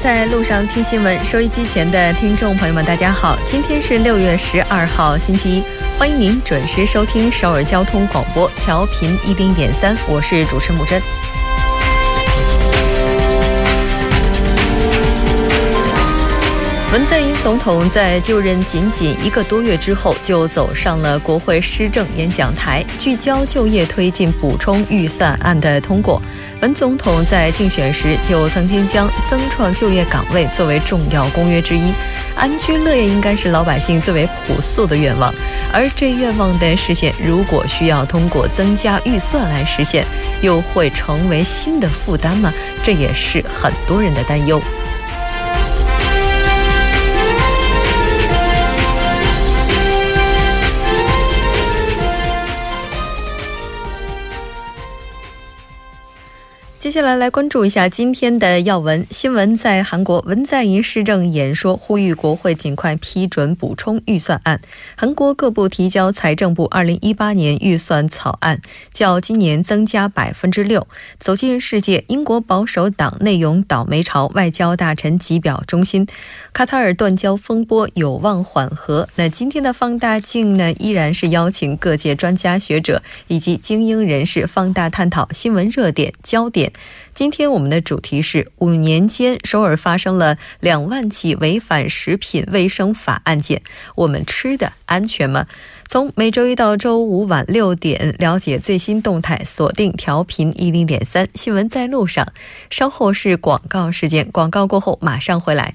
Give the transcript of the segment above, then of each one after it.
在路上听新闻，收音机前的听众朋友们，大家好，今天是六月十二号，星期一，欢迎您准时收听首尔交通广播，调频一零点三，我是主持木真。文在寅总统在就任仅仅一个多月之后，就走上了国会施政演讲台，聚焦就业推进补充预算案的通过。文总统在竞选时就曾经将增创就业岗位作为重要公约之一。安居乐业应该是老百姓最为朴素的愿望，而这愿望的实现，如果需要通过增加预算来实现，又会成为新的负担吗？这也是很多人的担忧。接下来来关注一下今天的要闻新闻。在韩国，文在寅施政演说呼吁国会尽快批准补充预算案。韩国各部提交财政部2018年预算草案，较今年增加百分之六。走进世界，英国保守党内容倒霉潮，外交大臣急表忠心。卡塔尔断交风波有望缓和。那今天的放大镜呢，依然是邀请各界专家学者以及精英人士放大探讨新闻热点焦点。今天我们的主题是：五年间，首尔发生了两万起违反食品卫生法案件，我们吃的安全吗？从每周一到周五晚六点，了解最新动态，锁定调频一零点三新闻在路上。稍后是广告时间，广告过后马上回来。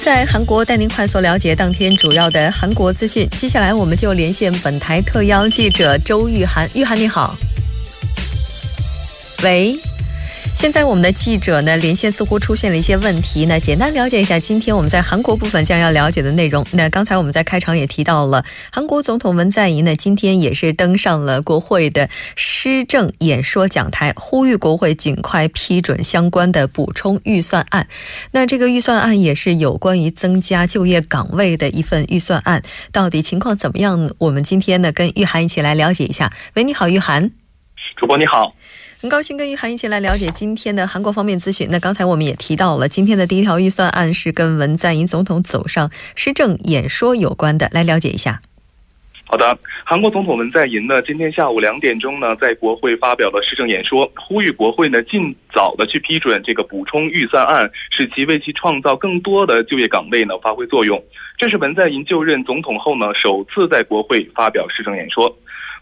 在韩国带您快速了解当天主要的韩国资讯。接下来，我们就连线本台特邀记者周玉涵。玉涵，你好。喂。现在我们的记者呢连线似乎出现了一些问题，那简单了解一下今天我们在韩国部分将要了解的内容。那刚才我们在开场也提到了，韩国总统文在寅呢今天也是登上了国会的施政演说讲台，呼吁国会尽快批准相关的补充预算案。那这个预算案也是有关于增加就业岗位的一份预算案，到底情况怎么样？我们今天呢跟玉涵一起来了解一下。喂，你好，玉涵。主播你好。很高兴跟玉涵一起来了解今天的韩国方面资讯。那刚才我们也提到了，今天的第一条预算案是跟文在寅总统走上施政演说有关的，来了解一下。好的，韩国总统文在寅呢，今天下午两点钟呢，在国会发表了施政演说，呼吁国会呢尽早的去批准这个补充预算案，使其为其创造更多的就业岗位呢发挥作用。这是文在寅就任总统后呢首次在国会发表施政演说。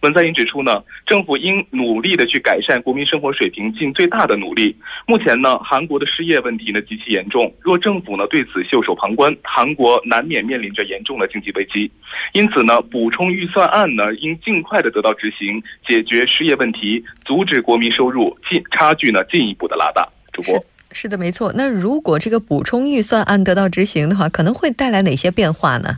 文在寅指出呢，政府应努力的去改善国民生活水平，尽最大的努力。目前呢，韩国的失业问题呢极其严重，若政府呢对此袖手旁观，韩国难免面临着严重的经济危机。因此呢，补充预算案呢应尽快的得到执行，解决失业问题，阻止国民收入进差距呢进一步的拉大。主播是的，没错。那如果这个补充预算案得到执行的话，可能会带来哪些变化呢？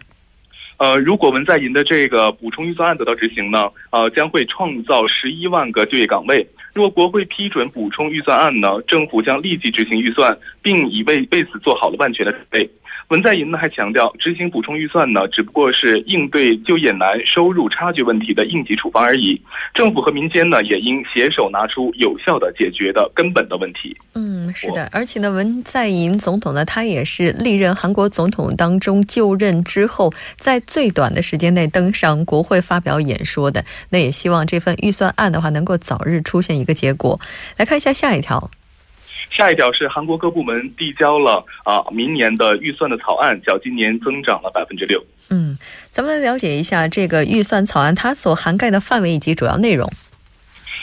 呃，如果文在寅的这个补充预算案得到执行呢，呃，将会创造十一万个就业岗位。若国会批准补充预算案呢，政府将立即执行预算，并已为为此做好了万全的准备。文在寅呢还强调，执行补充预算呢，只不过是应对就业难、收入差距问题的应急处方而已。政府和民间呢，也应携手拿出有效的解决的根本的问题。嗯，是的，而且呢，文在寅总统呢，他也是历任韩国总统当中就任之后，在最短的时间内登上国会发表演说的。那也希望这份预算案的话，能够早日出现一个结果。来看一下下一条。下一条是韩国各部门递交了啊明年的预算的草案，较今年增长了百分之六。嗯，咱们来了解一下这个预算草案它所涵盖的范围以及主要内容。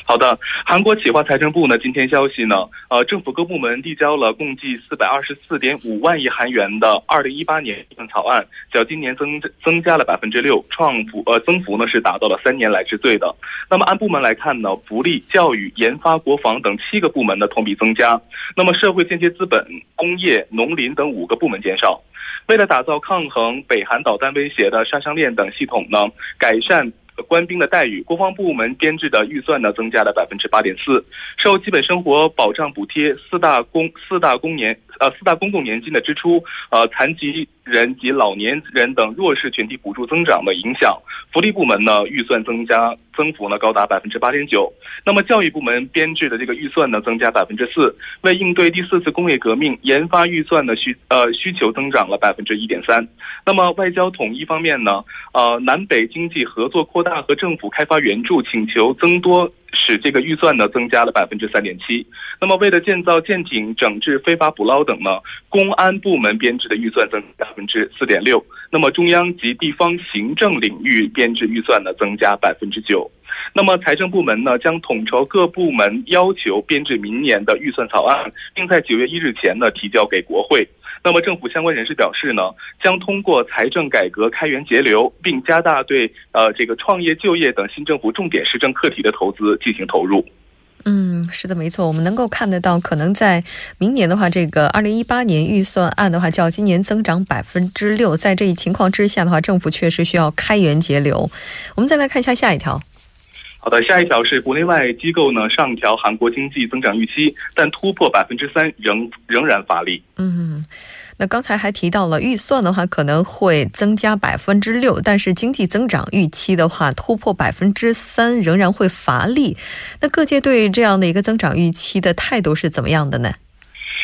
好的，韩国企划财政部呢，今天消息呢，呃，政府各部门递交了共计四百二十四点五万亿韩元的二零一八年预算草案，较今年增增加了百分之六，创幅呃增幅呢是达到了三年来之最的。那么按部门来看呢，福利、教育、研发、国防等七个部门的同比增加，那么社会间接资本、工业、农林等五个部门减少。为了打造抗衡北韩导弹威胁的杀伤链等系统呢，改善。官兵的待遇，国防部门编制的预算呢增加了百分之八点四，受基本生活保障补贴、四大公四大公年呃四大公共年金的支出，呃残疾。人及老年人等弱势群体补助增长的影响，福利部门呢预算增加增幅呢高达百分之八点九。那么教育部门编制的这个预算呢增加百分之四，为应对第四次工业革命，研发预算的需呃需求增长了百分之一点三。那么外交统一方面呢，呃南北经济合作扩大和政府开发援助请求增多。使这个预算呢增加了百分之三点七。那么，为了建造舰艇、整治非法捕捞等呢，公安部门编制的预算增百分之四点六。那么，中央及地方行政领域编制预算呢增加百分之九。那么，财政部门呢将统筹各部门要求编制明年的预算草案，并在九月一日前呢提交给国会。那么，政府相关人士表示呢，将通过财政改革开源节流，并加大对呃这个创业就业等新政府重点施政课题的投资进行投入。嗯，是的，没错，我们能够看得到，可能在明年的话，这个二零一八年预算案的话，较今年增长百分之六。在这一情况之下的话，政府确实需要开源节流。我们再来看一下下一条。好的，下一条是国内外机构呢上调韩国经济增长预期，但突破百分之三仍仍然乏力。嗯，那刚才还提到了预算的话可能会增加百分之六，但是经济增长预期的话突破百分之三仍然会乏力。那各界对这样的一个增长预期的态度是怎么样的呢？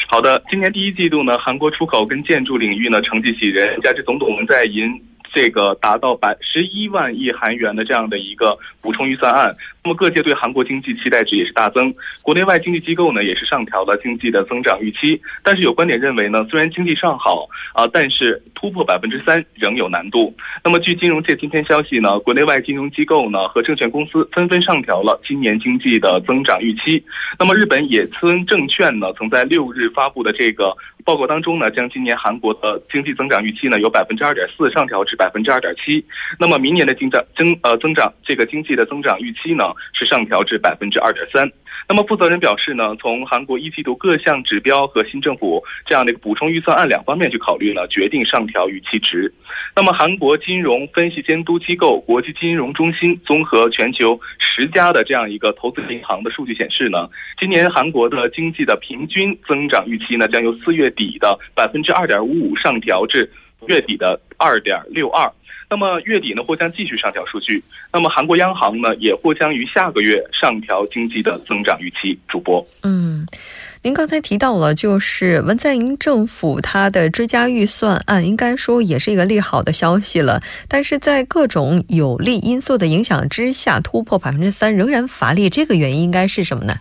好的，今年第一季度呢，韩国出口跟建筑领域呢成绩喜人，加之总统文在寅。这个达到百十一万亿韩元的这样的一个补充预算案，那么各界对韩国经济期待值也是大增，国内外经济机构呢也是上调了经济的增长预期。但是有观点认为呢，虽然经济尚好啊，但是突破百分之三仍有难度。那么据金融界今天消息呢，国内外金融机构呢和证券公司纷纷上调了今年经济的增长预期。那么日本野村证券呢曾在六日发布的这个。报告当中呢，将今年韩国的经济增长预期呢由百分之二点四上调至百分之二点七。那么明年的增长增呃增长这个经济的增长预期呢是上调至百分之二点三。那么负责人表示呢，从韩国一季度各项指标和新政府这样的一个补充预算案两方面去考虑呢，决定上调预期值。那么韩国金融分析监督机构国际金融中心综合全球十家的这样一个投资银行的数据显示呢，今年韩国的经济的平均增长预期呢将由四月底的百分之二点五五上调至月底的二点六二。那么月底呢或将继续上调数据。那么韩国央行呢也或将于下个月上调经济的增长预期。主播，嗯，您刚才提到了，就是文在寅政府他的追加预算案，应该说也是一个利好的消息了。但是在各种有利因素的影响之下，突破百分之三仍然乏力，这个原因应该是什么呢？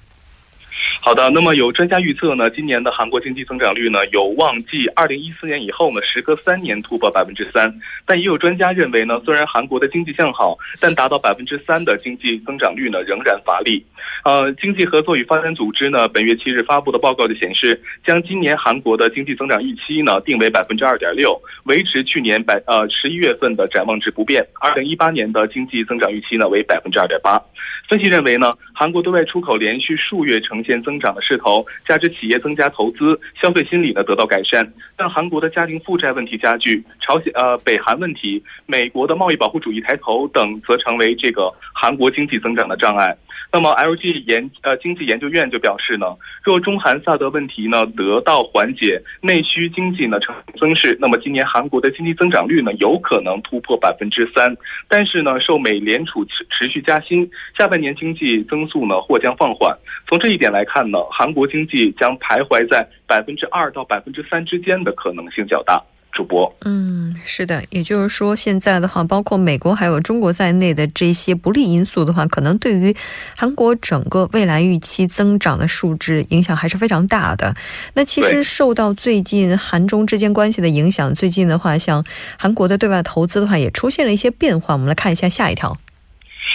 好的，那么有专家预测呢，今年的韩国经济增长率呢有望继二零一四年以后呢，时隔三年突破百分之三。但也有专家认为呢，虽然韩国的经济向好，但达到百分之三的经济增长率呢仍然乏力。呃，经济合作与发展组织呢本月七日发布的报告就显示，将今年韩国的经济增长预期呢定为百分之二点六，维持去年百呃十一月份的展望值不变。二零一八年的经济增长预期呢为百分之二点八。分析认为呢，韩国对外出口连续数月呈现增长的势头，加之企业增加投资，消费心理呢得到改善，但韩国的家庭负债问题加剧，朝鲜呃北韩问题、美国的贸易保护主义抬头等，则成为这个韩国经济增长的障碍。那么，LG 研呃经济研究院就表示呢，若中韩萨德问题呢得到缓解，内需经济呢呈增势，那么今年韩国的经济增长率呢有可能突破百分之三。但是呢，受美联储持持续加薪，下半年经济增速呢或将放缓。从这一点来看呢，韩国经济将徘徊在百分之二到百分之三之间的可能性较大。主播，嗯，是的，也就是说，现在的话，包括美国还有中国在内的这些不利因素的话，可能对于韩国整个未来预期增长的数值影响还是非常大的。那其实受到最近韩中之间关系的影响，最近的话，像韩国的对外投资的话，也出现了一些变化。我们来看一下下一条。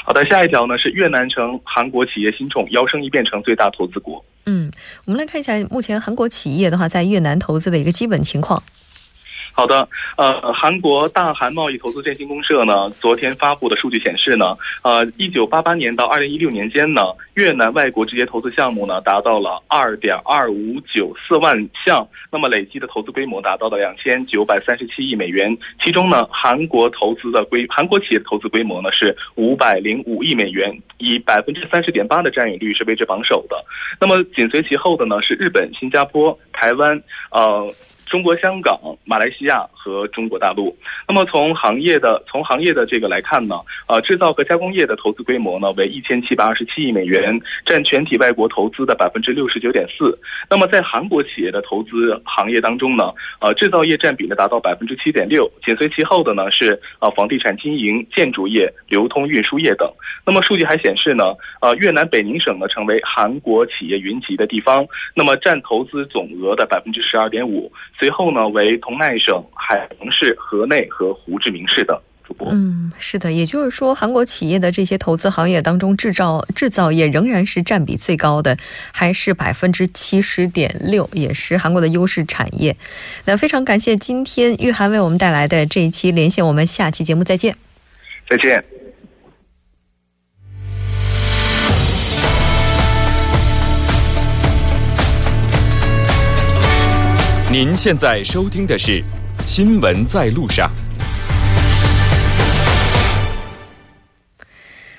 好的，下一条呢是越南成韩国企业新宠，摇身一变成最大投资国。嗯，我们来看一下目前韩国企业的话在越南投资的一个基本情况。好的，呃，韩国大韩贸易投资振兴公社呢，昨天发布的数据显示呢，呃，一九八八年到二零一六年间呢，越南外国直接投资项目呢达到了二点二五九四万项，那么累计的投资规模达到了两千九百三十七亿美元，其中呢，韩国投资的规韩国企业投资规模呢是五百零五亿美元，以百分之三十点八的占有率是位置榜首的，那么紧随其后的呢是日本、新加坡、台湾，呃。中国香港、马来西亚和中国大陆。那么从行业的从行业的这个来看呢，呃，制造和加工业的投资规模呢为一千七百二十七亿美元，占全体外国投资的百分之六十九点四。那么在韩国企业的投资行业当中呢，呃，制造业占比呢达到百分之七点六，紧随其后的呢是呃房地产经营、建筑业、流通运输业等。那么数据还显示呢，呃，越南北宁省呢成为韩国企业云集的地方，那么占投资总额的百分之十二点五。随后呢，为同奈省、海城市、河内和胡志明市等。主播，嗯，是的，也就是说，韩国企业的这些投资行业当中，制造制造业仍然是占比最高的，还是百分之七十点六，也是韩国的优势产业。那非常感谢今天玉涵为我们带来的这一期连线，我们下期节目再见。再见。您现在收听的是《新闻在路上》。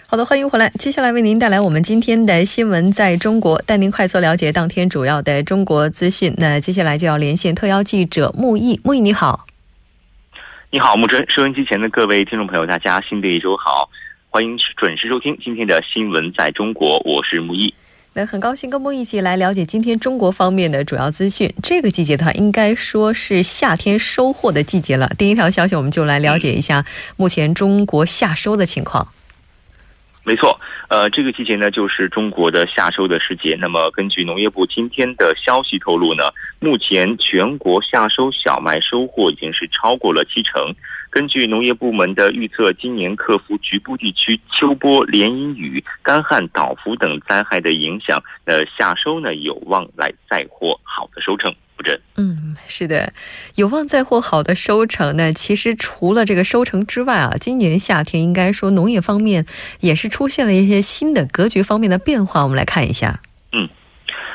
好的，欢迎回来。接下来为您带来我们今天的新闻在中国，带您快速了解当天主要的中国资讯。那接下来就要连线特邀记者木易，木易你好。你好，木真。收音机前的各位听众朋友，大家新的一周好，欢迎准时收听今天的新闻在中国，我是木易。那很高兴跟我一起来了解今天中国方面的主要资讯。这个季节的话，应该说是夏天收获的季节了。第一条消息，我们就来了解一下目前中国夏收的情况。没错，呃，这个季节呢，就是中国的夏收的时节。那么，根据农业部今天的消息透露呢，目前全国夏收小麦收获已经是超过了七成。根据农业部门的预测，今年克服局部地区秋波、连阴雨、干旱、倒伏等灾害的影响，呃，夏收呢有望来再获好的收成。不真。嗯，是的，有望再获好的收成。那其实除了这个收成之外啊，今年夏天应该说农业方面也是出现了一些新的格局方面的变化。我们来看一下。嗯。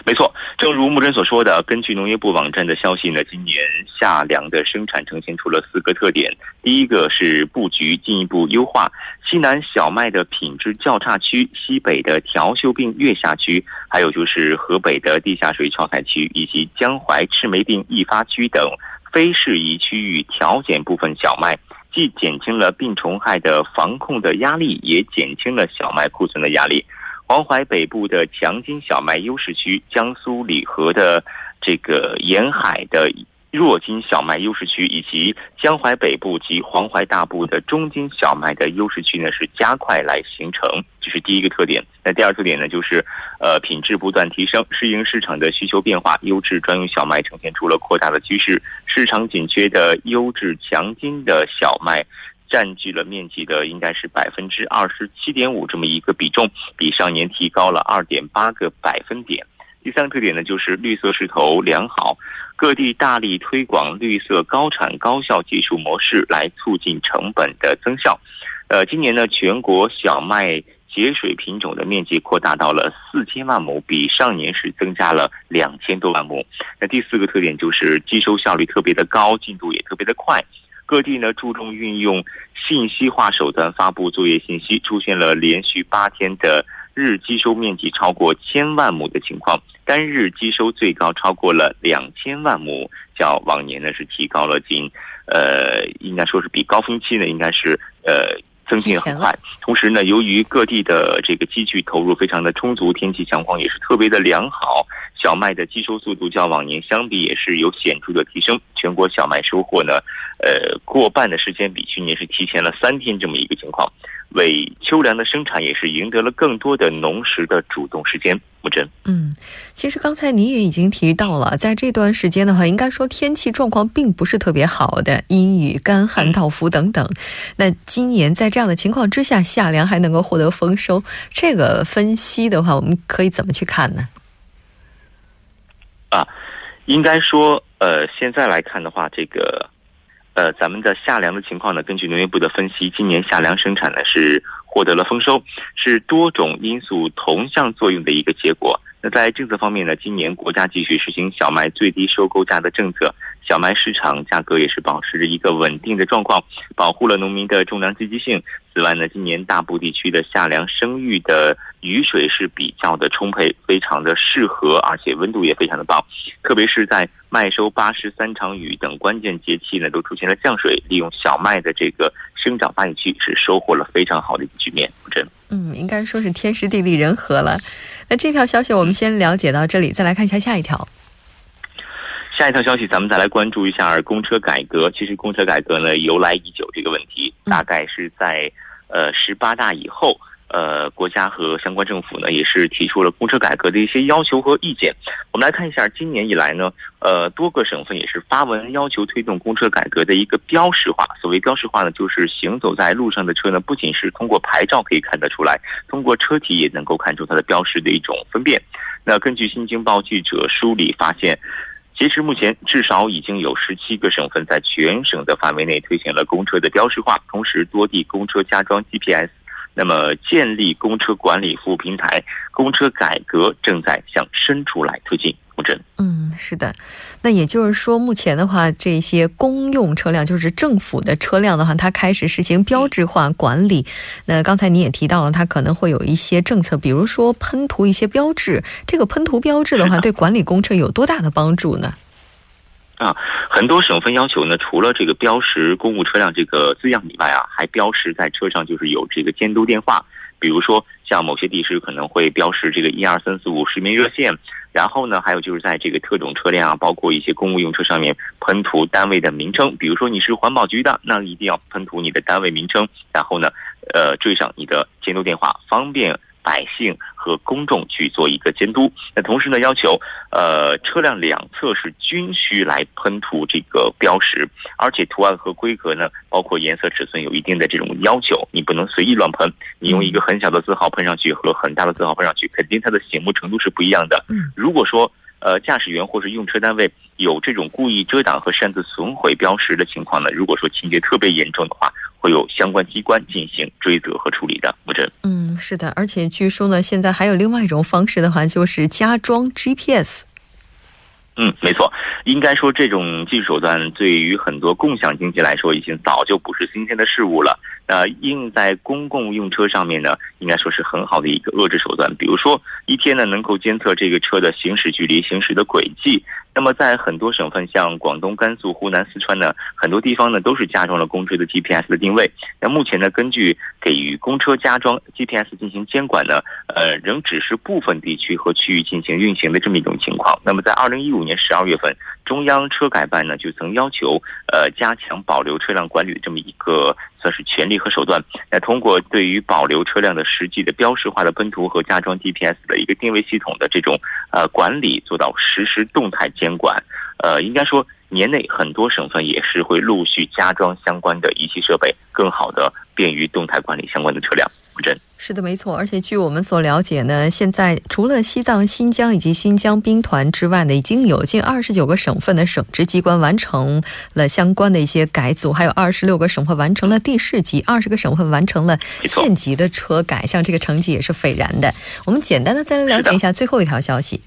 没错，正如木真所说的，根据农业部网站的消息呢，今年夏粮的生产呈现出了四个特点。第一个是布局进一步优化，西南小麦的品质较差区、西北的调休病月下区，还有就是河北的地下水超采区以及江淮赤霉病易发区等非适宜区域调减部分小麦，既减轻了病虫害的防控的压力，也减轻了小麦库存的压力。黄淮北部的强筋小麦优势区，江苏礼河的这个沿海的弱筋小麦优势区，以及江淮北部及黄淮大部的中筋小麦的优势区呢，是加快来形成，这是第一个特点。那第二特点呢，就是呃品质不断提升，适应市场的需求变化，优质专用小麦呈现出了扩大的趋势，市场紧缺的优质强筋的小麦。占据了面积的应该是百分之二十七点五这么一个比重，比上年提高了二点八个百分点。第三个特点呢，就是绿色势头良好，各地大力推广绿色高产高效技术模式，来促进成本的增效。呃，今年呢，全国小麦节水品种的面积扩大到了四千万亩，比上年是增加了两千多万亩。那第四个特点就是机收效率特别的高，进度也特别的快。各地呢注重运用信息化手段发布作业信息，出现了连续八天的日机收面积超过千万亩的情况，单日机收最高超过了两千万亩，较往年呢是提高了近，呃，应该说是比高峰期呢应该是呃。增进很快，同时呢，由于各地的这个机具投入非常的充足，天气情况也是特别的良好，小麦的机收速度较往年相比也是有显著的提升。全国小麦收获呢，呃，过半的时间比去年是提前了三天这么一个情况。为秋粮的生产也是赢得了更多的农时的主动时间。木真，嗯，其实刚才你也已经提到了，在这段时间的话，应该说天气状况并不是特别好的，阴雨、干旱、倒伏等等。那今年在这样的情况之下，夏粮还能够获得丰收，这个分析的话，我们可以怎么去看呢？啊，应该说，呃，现在来看的话，这个，呃，咱们的夏粮的情况呢，根据农业部的分析，今年夏粮生产呢是获得了丰收，是多种因素同向作用的一个结果。那在政策方面呢，今年国家继续实行小麦最低收购价的政策，小麦市场价格也是保持着一个稳定的状况，保护了农民的种粮积极性。此外呢，今年大部地区的夏粮生育的雨水是比较的充沛，非常的适合，而且温度也非常的棒。特别是在麦收八十三场雨等关键节气呢，都出现了降水，利用小麦的这个生长发育期，是收获了非常好的一个局面。真，嗯，应该说是天时地利人和了。那这条消息我们先了解到这里，再来看一下下一条。下一条消息，咱们再来关注一下公车改革。其实公车改革呢，由来已久，这个问题大概是在呃十八大以后。呃，国家和相关政府呢，也是提出了公车改革的一些要求和意见。我们来看一下，今年以来呢，呃，多个省份也是发文要求推动公车改革的一个标识化。所谓标识化呢，就是行走在路上的车呢，不仅是通过牌照可以看得出来，通过车体也能够看出它的标识的一种分辨。那根据新京报记者梳理发现，截至目前，至少已经有十七个省份在全省的范围内推行了公车的标识化，同时多地公车加装 GPS。那么，建立公车管理服务平台，公车改革正在向深处来推进。吴真，嗯，是的。那也就是说，目前的话，这些公用车辆，就是政府的车辆的话，它开始实行标志化管理。那刚才你也提到了，它可能会有一些政策，比如说喷涂一些标志。这个喷涂标志的话，对管理公车有多大的帮助呢？啊，很多省份要求呢，除了这个标识公务车辆这个字样以外啊，还标识在车上就是有这个监督电话，比如说像某些地市可能会标识这个一二三四五市民热线，然后呢，还有就是在这个特种车辆啊，包括一些公务用车上面喷涂单位的名称，比如说你是环保局的，那一定要喷涂你的单位名称，然后呢，呃，缀上你的监督电话，方便。百姓和公众去做一个监督，那同时呢，要求呃车辆两侧是均需来喷涂这个标识，而且图案和规格呢，包括颜色尺寸有一定的这种要求，你不能随意乱喷。你用一个很小的字号喷上去和很大的字号喷上去，肯定它的醒目程度是不一样的。嗯，如果说呃驾驶员或是用车单位有这种故意遮挡和擅自损毁标识的情况呢，如果说情节特别严重的话。会有相关机关进行追责和处理的，吴真。嗯，是的，而且据说呢，现在还有另外一种方式的话，就是加装 GPS。嗯，没错，应该说这种技术手段对于很多共享经济来说，已经早就不是新鲜的事物了。那应用在公共用车上面呢，应该说是很好的一个遏制手段。比如说，一天呢能够监测这个车的行驶距离、行驶的轨迹。那么，在很多省份，像广东、甘肃、湖南、四川呢，很多地方呢都是加装了公车的 GPS 的定位。那目前呢，根据给予公车加装 GPS 进行监管呢，呃，仍只是部分地区和区域进行运行的这么一种情况。那么，在二零一五年十二月份，中央车改办呢就曾要求，呃，加强保留车辆管理的这么一个算是权利和手段。那通过对于保留车辆的实际的标识化的喷涂和加装 GPS 的一个定位系统的这种呃管理，做到实时动态。监管，呃，应该说年内很多省份也是会陆续加装相关的仪器设备，更好的便于动态管理相关的车辆。真是的，没错。而且据我们所了解呢，现在除了西藏、新疆以及新疆兵团之外呢，已经有近二十九个省份的省直机关完成了相关的一些改组，还有二十六个省份完成了地市级，二十个省份完成了县级的车改，像这个成绩也是斐然的。我们简单的再来了解一下最后一条消息。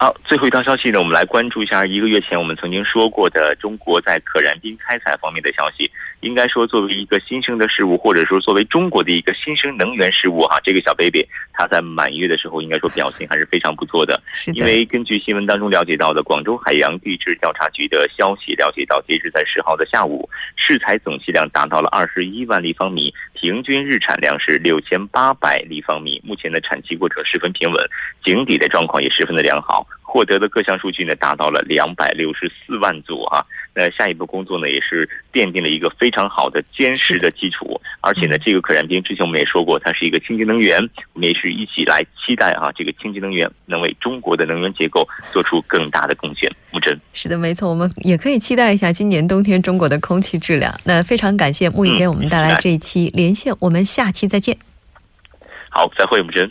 好，最后一条消息呢，我们来关注一下一个月前我们曾经说过的中国在可燃冰开采方面的消息。应该说，作为一个新生的事物，或者说作为中国的一个新生能源事物，哈，这个小 baby，它在满月的时候，应该说表现还是非常不错的。是的。因为根据新闻当中了解到的，广州海洋地质调查局的消息了解到，截止在十号的下午，试采总气量达到了二十一万立方米，平均日产量是六千八百立方米。目前的产期过程十分平稳，井底的状况也十分的良好。获得的各项数据呢，达到了两百六十四万组啊。那下一步工作呢，也是奠定了一个非常好的坚实的基础。而且呢，这个可燃冰之前我们也说过，它是一个清洁能源，我们也是一起来期待啊，这个清洁能源能为中国的能源结构做出更大的贡献。木真，是的，没错，我们也可以期待一下今年冬天中国的空气质量。那非常感谢木易给我们带来这一期连线，我们下期再见。好，再会，木真。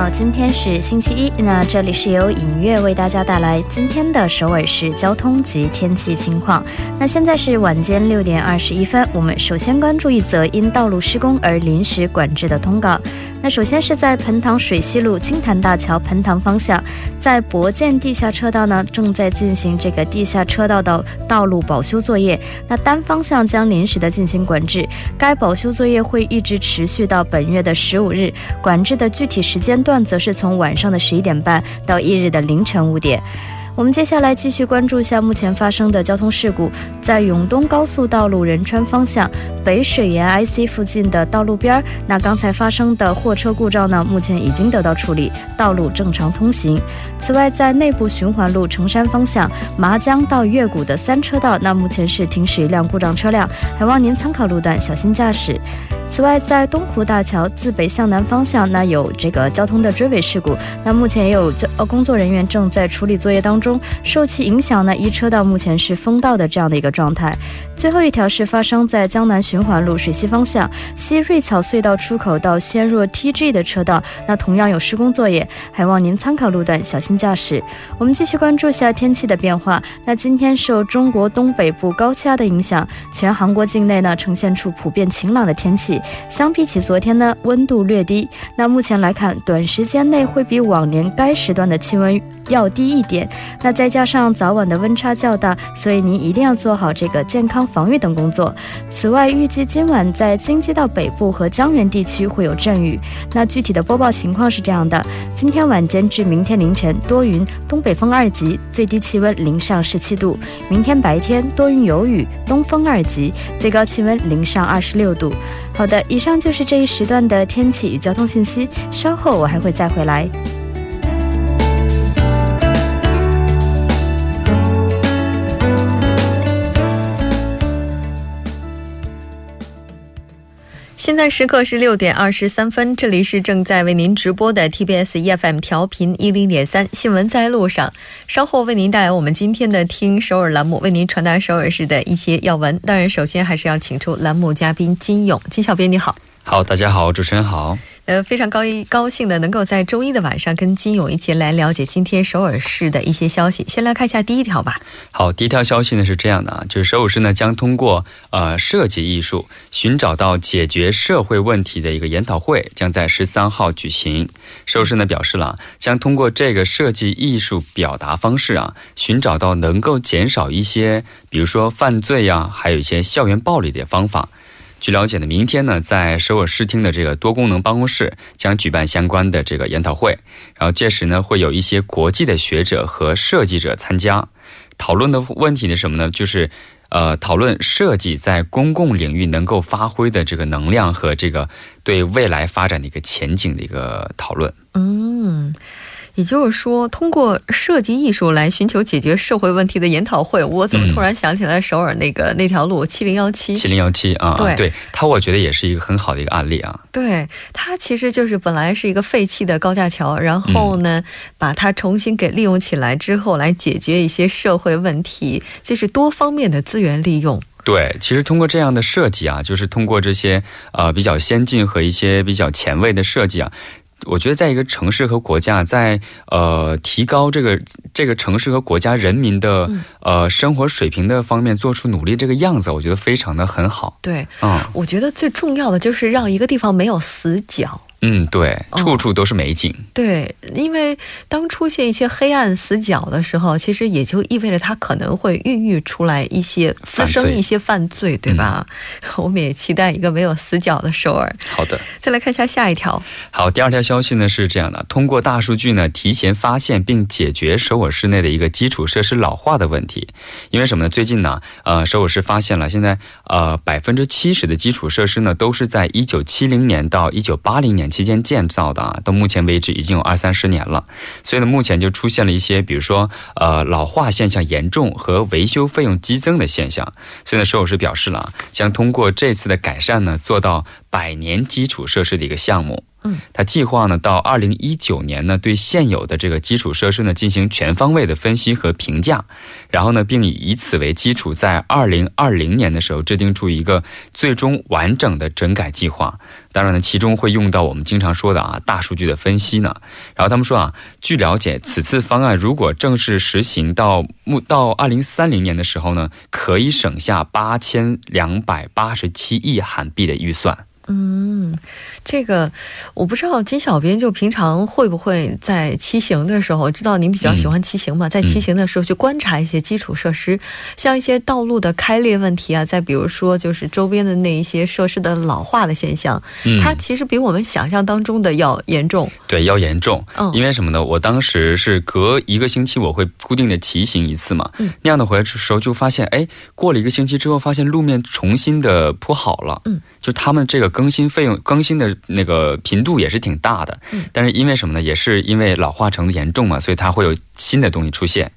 好，今天是星期一，那这里是由影月为大家带来今天的首尔市交通及天气情况。那现在是晚间六点二十一分，我们首先关注一则因道路施工而临时管制的通告。那首先是在盆塘水西路青潭大桥盆塘方向，在博建地下车道呢正在进行这个地下车道的道路保修作业，那单方向将临时的进行管制，该保修作业会一直持续到本月的十五日，管制的具体。时间段段则是从晚上的十一点半到翌日的凌晨五点。我们接下来继续关注一下目前发生的交通事故，在永东高速道路仁川方向北水源 IC 附近的道路边儿，那刚才发生的货车故障呢，目前已经得到处理，道路正常通行。此外，在内部循环路成山方向麻江到月谷的三车道，那目前是停驶一辆故障车辆，还望您参考路段，小心驾驶。此外，在东湖大桥自北向南方向，那有这个交通的追尾事故，那目前也有交呃工作人员正在处理作业当中，受其影响呢，一车道目前是封道的这样的一个状态。最后一条是发生在江南循环路水西方向西瑞草隧道出口到仙若 TG 的车道，那同样有施工作业，还望您参考路段，小心驾驶。我们继续关注下天气的变化。那今天受中国东北部高气压的影响，全韩国境内呢呈现出普遍晴朗的天气。相比起昨天呢，温度略低。那目前来看，短时间内会比往年该时段的气温要低一点。那再加上早晚的温差较大，所以您一定要做好这个健康防御等工作。此外，预计今晚在京畿道北部和江原地区会有阵雨。那具体的播报情况是这样的：今天晚间至明天凌晨多云，东北风二级，最低气温零上十七度；明天白天多云有雨，东风二级，最高气温零上二十六度。好的，以上就是这一时段的天气与交通信息。稍后我还会再回来。现在时刻是六点二十三分，这里是正在为您直播的 TBS EFM 调频一零点三新闻在路上。稍后为您带来我们今天的听首尔栏目，为您传达首尔市的一些要闻。当然，首先还是要请出栏目嘉宾金勇，金小编你好。好，大家好，主持人好。呃，非常高一高兴的能够在周一的晚上跟金勇一起来了解今天首尔市的一些消息。先来看一下第一条吧。好，第一条消息呢是这样的啊，就是首尔市呢将通过呃设计艺术寻找到解决社会问题的一个研讨会，将在十三号举行。首尔市呢表示了，将通过这个设计艺术表达方式啊，寻找到能够减少一些，比如说犯罪呀，还有一些校园暴力的方法。据了解呢，明天呢，在首尔市厅的这个多功能办公室将举办相关的这个研讨会，然后届时呢，会有一些国际的学者和设计者参加。讨论的问题是什么呢？就是，呃，讨论设计在公共领域能够发挥的这个能量和这个对未来发展的一个前景的一个讨论。嗯。也就是说，通过设计艺术来寻求解决社会问题的研讨会，我怎么突然想起来首尔那个那条路七零幺七？七零幺七啊，对，对，它我觉得也是一个很好的一个案例啊。对，它其实就是本来是一个废弃的高架桥，然后呢，把它重新给利用起来之后，来解决一些社会问题，就是多方面的资源利用。对，其实通过这样的设计啊，就是通过这些呃比较先进和一些比较前卫的设计啊。我觉得，在一个城市和国家，在呃提高这个这个城市和国家人民的呃生活水平的方面做出努力，这个样子，我觉得非常的很好。对，嗯，我觉得最重要的就是让一个地方没有死角。嗯，对，处处都是美景。对，因为当出现一些黑暗死角的时候，其实也就意味着它可能会孕育出来一些滋生一些犯罪，对吧？我们也期待一个没有死角的首尔。好的，再来看一下下一条。好，第二条消息呢是这样的：通过大数据呢，提前发现并解决首尔市内的一个基础设施老化的问题。因为什么呢？最近呢，呃，首尔市发现了现在呃百分之七十的基础设施呢都是在一九七零年到一九八零年。期间建造的啊，到目前为止已经有二三十年了，所以呢，目前就出现了一些，比如说呃老化现象严重和维修费用激增的现象。所以呢，首尔市表示了啊，将通过这次的改善呢，做到百年基础设施的一个项目。嗯，他计划呢，到二零一九年呢，对现有的这个基础设施呢进行全方位的分析和评价，然后呢，并以以此为基础，在二零二零年的时候制定出一个最终完整的整改计划。当然呢，其中会用到我们经常说的啊大数据的分析呢。然后他们说啊，据了解，此次方案如果正式实行到目到二零三零年的时候呢，可以省下八千两百八十七亿韩币的预算。嗯，这个我不知道金小编就平常会不会在骑行的时候，知道您比较喜欢骑行嘛，在骑行的时候去观察一些基础设施，像一些道路的开裂问题啊，再比如说就是周边的那一些设施的老化的现象，它其实比我们想象当中的要严重。对，要严重。嗯，因为什么呢？我当时是隔一个星期我会固定的骑行一次嘛，那样的回来的时候就发现，哎，过了一个星期之后，发现路面重新的铺好了。嗯，就他们这个。更新费用更新的那个频度也是挺大的，但是因为什么呢？也是因为老化程度严重嘛，所以它会有新的东西出现。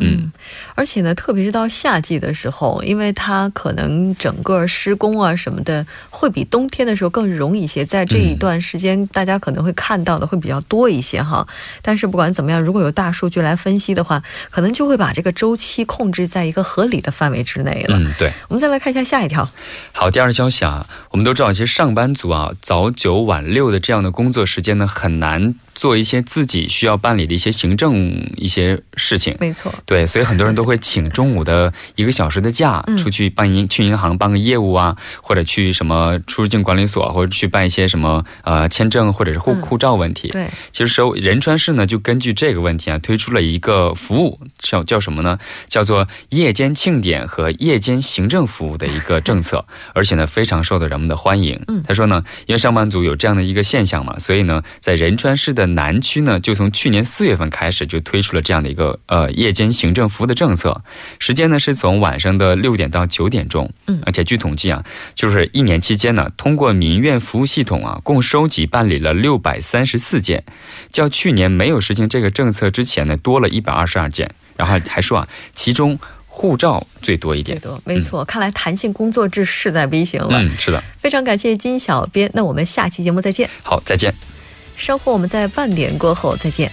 嗯，而且呢，特别是到夏季的时候，因为它可能整个施工啊什么的，会比冬天的时候更容易一些。在这一段时间，大家可能会看到的会比较多一些哈。但是不管怎么样，如果有大数据来分析的话，可能就会把这个周期控制在一个合理的范围之内了。嗯，对。我们再来看一下下一条。好，第二消息啊，我们都知道，其实上班族啊，早九晚六的这样的工作时间呢，很难。做一些自己需要办理的一些行政一些事情，没错，对，所以很多人都会请中午的一个小时的假，出去办银去银行办个业务啊，或者去什么出入境管理所，或者去办一些什么呃签证或者是护护照问题。对，其实说仁川市呢就根据这个问题啊推出了一个服务，叫叫什么呢？叫做夜间庆典和夜间行政服务的一个政策，而且呢非常受到人们的欢迎。嗯，他说呢，因为上班族有这样的一个现象嘛，所以呢在仁川市的南区呢，就从去年四月份开始就推出了这样的一个呃夜间行政服务的政策，时间呢是从晚上的六点到九点钟，嗯，而且据统计啊，就是一年期间呢，通过民院服务系统啊，共收集办理了六百三十四件，较去年没有实行这个政策之前呢，多了一百二十二件。然后还说啊，其中护照最多一点，最多，没错，看来弹性工作制势在必行了。嗯，是的，非常感谢金小编，那我们下期节目再见。好，再见。稍后我们在半点过后再见。